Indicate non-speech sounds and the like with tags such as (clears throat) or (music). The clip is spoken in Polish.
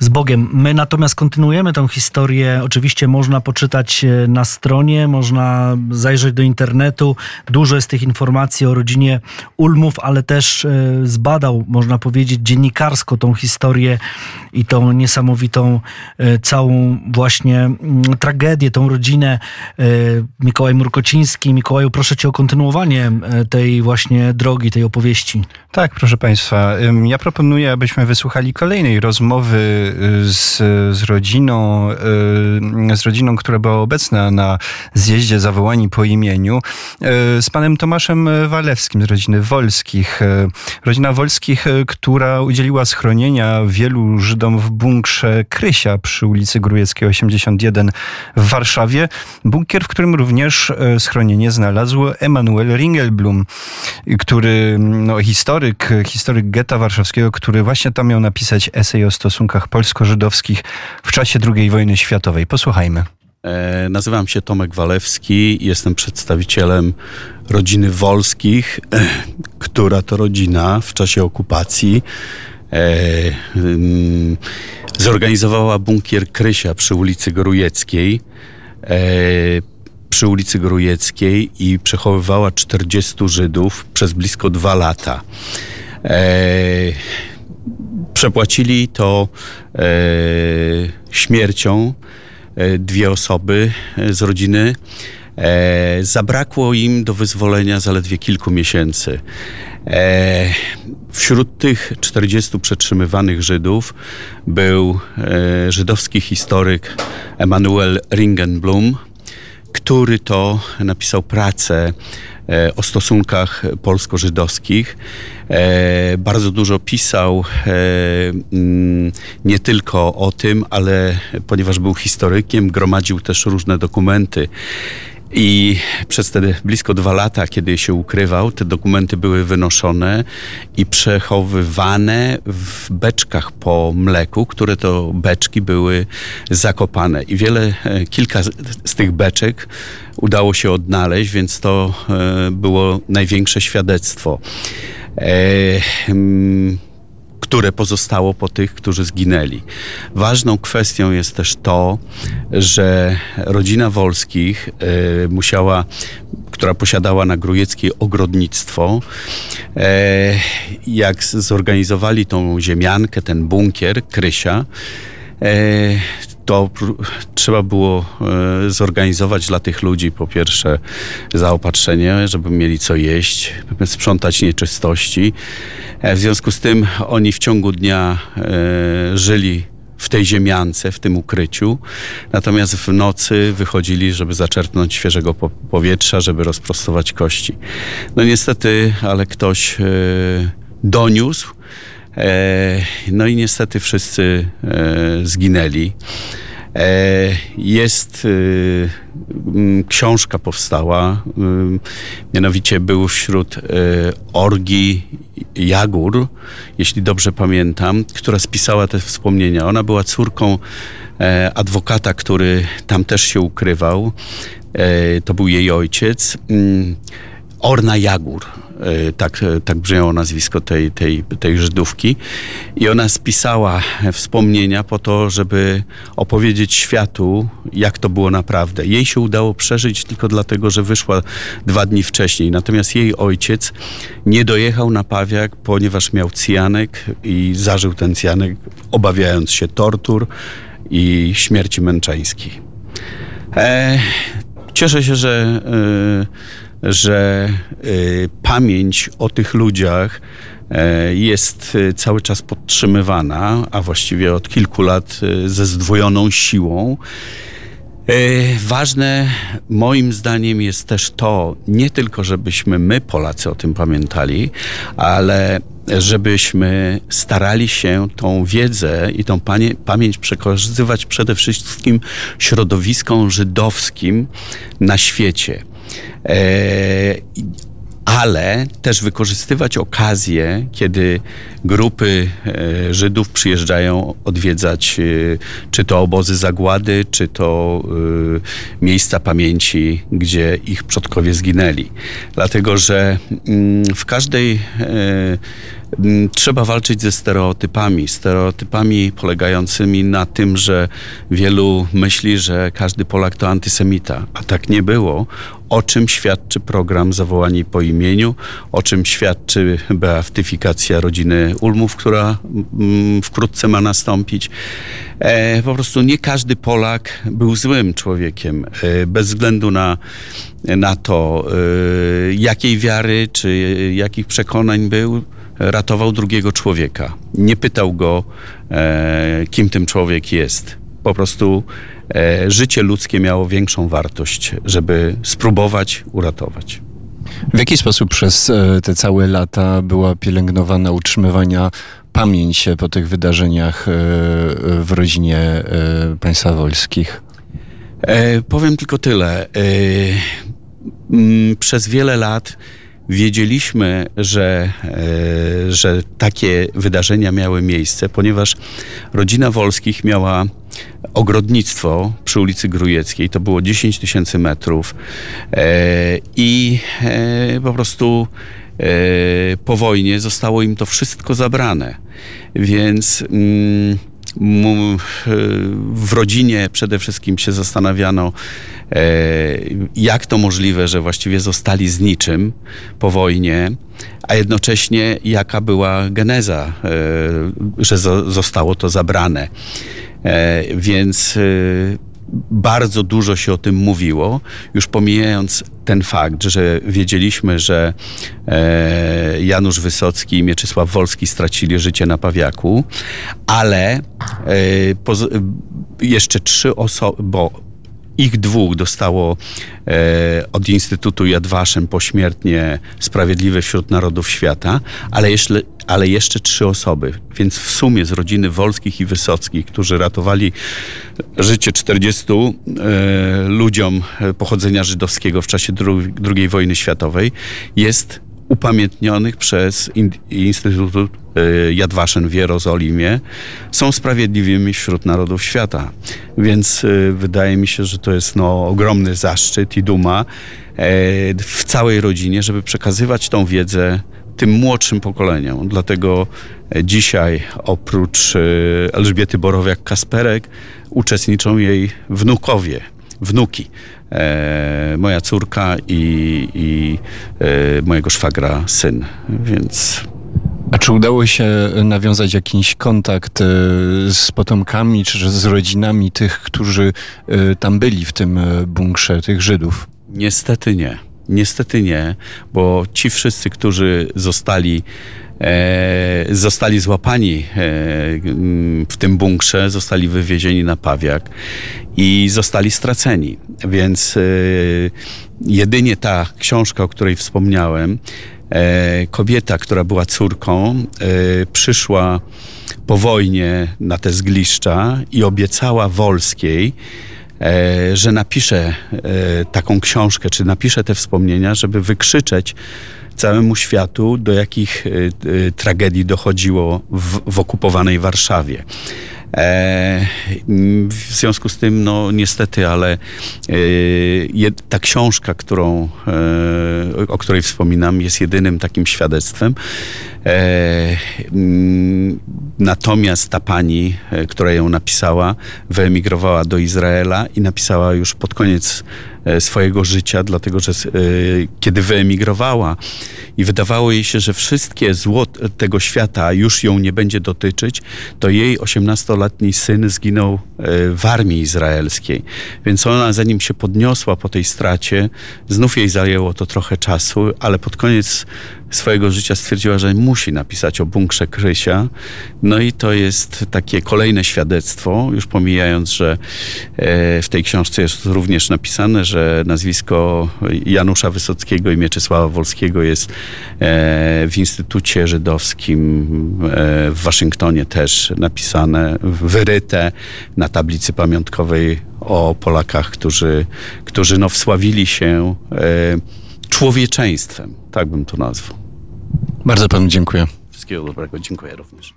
z Bogiem. My natomiast kontynuujemy tę historię. Oczywiście można poczytać e, na stronie, można zajrzeć do internetu. Dużo jest tych informacji o rodzinie Ulmów, ale też e, zbadał, można powiedzieć, dziennikarsko tą historię i tą niesamowitą e, całą właśnie mm, tragedię, tą rodzinę. Mikołaj Murkociński. Mikołaju, proszę cię o kontynuowanie tej właśnie drogi, tej opowieści. Tak, proszę Państwa. Ja proponuję, abyśmy wysłuchali kolejnej rozmowy z, z rodziną, y, z rodziną, która była obecna na zjeździe zawołani po imieniu, y, z panem Tomaszem Walewskim z rodziny Wolskich. Rodzina Wolskich, która udzieliła schronienia wielu Żydom w bunkrze Krysia przy ulicy Grujeckiej 81 w Warszawie. Bunkier, w którym również schronienie znalazł Emanuel Ringelblum, który no, historyk, historyk getta warszawskiego, który właśnie tam miał napisać esej o stosunkach polsko-żydowskich w czasie II wojny światowej. Posłuchajmy. E, nazywam się Tomek Walewski, jestem przedstawicielem rodziny Wolskich, e, (clears throat) która to rodzina w czasie okupacji e, zorganizowała bunkier Krysia przy ulicy Grujeckiej. Przy ulicy Grujeckiej i przechowywała 40 Żydów przez blisko dwa lata. Przepłacili to e, śmiercią e, dwie osoby e, z rodziny. E, zabrakło im do wyzwolenia zaledwie kilku miesięcy. E, wśród tych 40 przetrzymywanych Żydów był e, żydowski historyk Emanuel Ringenblum, który to napisał pracę E, o stosunkach polsko-żydowskich. E, bardzo dużo pisał e, mm, nie tylko o tym, ale ponieważ był historykiem, gromadził też różne dokumenty. I przez te blisko dwa lata, kiedy się ukrywał, te dokumenty były wynoszone i przechowywane w beczkach po mleku, które to beczki były zakopane. I wiele, e, kilka z tych beczek udało się odnaleźć, więc to e, było największe świadectwo. E, mm, które pozostało po tych, którzy zginęli. Ważną kwestią jest też to, że rodzina Wolskich y, musiała która posiadała na Grujeckiej ogrodnictwo. E, jak zorganizowali tą ziemiankę, ten bunkier Krysia, e, to trzeba było e, zorganizować dla tych ludzi po pierwsze zaopatrzenie, żeby mieli co jeść, sprzątać nieczystości. E, w związku z tym oni w ciągu dnia e, żyli w tej ziemiance, w tym ukryciu. Natomiast w nocy wychodzili, żeby zaczerpnąć świeżego powietrza, żeby rozprostować kości. No niestety, ale ktoś doniósł, no i niestety wszyscy e, zginęli. E, jest książka powstała, mianowicie był wśród orgi Jagur, jeśli dobrze pamiętam, która spisała te wspomnienia. Ona była córką adwokata, który tam też się ukrywał. To był jej ojciec. Orna Jagur. E, tak, e, tak brzmiało nazwisko tej, tej, tej Żydówki. I ona spisała wspomnienia po to, żeby opowiedzieć światu, jak to było naprawdę. Jej się udało przeżyć tylko dlatego, że wyszła dwa dni wcześniej. Natomiast jej ojciec nie dojechał na Pawiak, ponieważ miał cyjanek i zażył ten cyjanek, obawiając się tortur i śmierci męczeńskiej. E, cieszę się, że e, że y, pamięć o tych ludziach y, jest y, cały czas podtrzymywana, a właściwie od kilku lat ze zdwojoną siłą. Ważne moim zdaniem jest też to, nie tylko żebyśmy my, Polacy, o tym pamiętali, ale żebyśmy starali się tą wiedzę i tą pamięć przekazywać przede wszystkim środowiskom żydowskim na świecie. E, ale też wykorzystywać okazję, kiedy grupy e, Żydów przyjeżdżają odwiedzać e, czy to obozy zagłady, czy to miejsca pamięci, gdzie ich przodkowie zginęli. Dlatego, że mm, w każdej Trzeba walczyć ze stereotypami. Stereotypami polegającymi na tym, że wielu myśli, że każdy Polak to antysemita, a tak nie było. O czym świadczy program Zawołani po imieniu, o czym świadczy beatyfikacja rodziny Ulmów, która mm, wkrótce ma nastąpić. E, po prostu nie każdy Polak był złym człowiekiem, e, bez względu na, na to, e, jakiej wiary czy jakich przekonań był ratował drugiego człowieka. Nie pytał go, e, kim ten człowiek jest. Po prostu e, życie ludzkie miało większą wartość, żeby spróbować uratować. W jaki sposób przez e, te całe lata była pielęgnowana utrzymywania pamięć po tych wydarzeniach e, w rodzinie e, państwa wolskich? E, powiem tylko tyle. E, przez wiele lat wiedzieliśmy, że, e, że takie wydarzenia miały miejsce, ponieważ rodzina Wolskich miała ogrodnictwo przy ulicy Grujeckiej. To było 10 tysięcy metrów e, i e, po prostu po wojnie zostało im to wszystko zabrane. Więc mm, w rodzinie przede wszystkim się zastanawiano, e, jak to możliwe, że właściwie zostali z niczym po wojnie, a jednocześnie jaka była geneza, e, że zo- zostało to zabrane. E, Więc e, bardzo dużo się o tym mówiło, już pomijając ten fakt, że wiedzieliśmy, że e, Janusz Wysocki i Mieczysław Wolski stracili życie na Pawiaku, ale e, poz- jeszcze trzy osoby, bo ich dwóch dostało e, od Instytutu Yad Vashem pośmiertnie Sprawiedliwe wśród Narodów Świata, ale jeszcze, ale jeszcze trzy osoby. Więc w sumie z rodziny Wolskich i Wysockich, którzy ratowali życie 40 e, ludziom e, pochodzenia żydowskiego w czasie II wojny światowej, jest upamiętnionych przez in, Instytut e, Yad Vashem w Jerozolimie są sprawiedliwymi wśród narodów świata. Więc e, wydaje mi się, że to jest no, ogromny zaszczyt i duma e, w całej rodzinie, żeby przekazywać tą wiedzę tym młodszym pokoleniom. Dlatego e, dzisiaj oprócz e, Elżbiety Borowiak-Kasperek uczestniczą jej wnukowie, wnuki. E, moja córka i, i e, mojego szwagra syn. Więc A czy udało się nawiązać jakiś kontakt e, z potomkami czy z rodzinami tych, którzy e, tam byli w tym e, bunkrze, tych Żydów? Niestety nie. Niestety nie, bo ci wszyscy, którzy zostali, zostali złapani e, w tym bunkrze, zostali wywiezieni na Pawiak i zostali straceni. Więc e, jedynie ta książka, o której wspomniałem, e, kobieta, która była córką, e, przyszła po wojnie na te zgliszcza i obiecała Wolskiej, e, że napisze e, taką książkę, czy napisze te wspomnienia, żeby wykrzyczeć całemu światu, do jakich e, e, tragedii dochodziło w, w okupowanej Warszawie. E, w związku z tym, no niestety, ale e, ta książka, którą, e, o której wspominam, jest jedynym takim świadectwem. E, mm, natomiast ta pani, e, która ją napisała, wyemigrowała do Izraela i napisała już pod koniec e, swojego życia, dlatego że kiedy wyemigrowała i wydawało jej się, że wszystkie zło tego świata już ją nie będzie dotyczyć, to jej 18-letni syn zginął w armii izraelskiej. Więc ona, zanim się podniosła po tej stracie, znów jej zajęło to trochę czasu, ale pod koniec swojego życia stwierdziła, że musi napisać o bunkrze Krysia. No i to jest takie kolejne świadectwo, już pomijając, że e, w tej książce jest również napisane, że nazwisko Janusza Wysockiego i Mieczysława Wolskiego jest e, w Instytucie Żydowskim e, w Waszyngtonie też napisane, wyryte na tablicy pamiątkowej o Polakach, którzy, którzy no, wsławili się człowieczeństwem, tak bym to nazwał. Bardzo panu dziękuję. Wszystkiego dobrego, dziękuję również.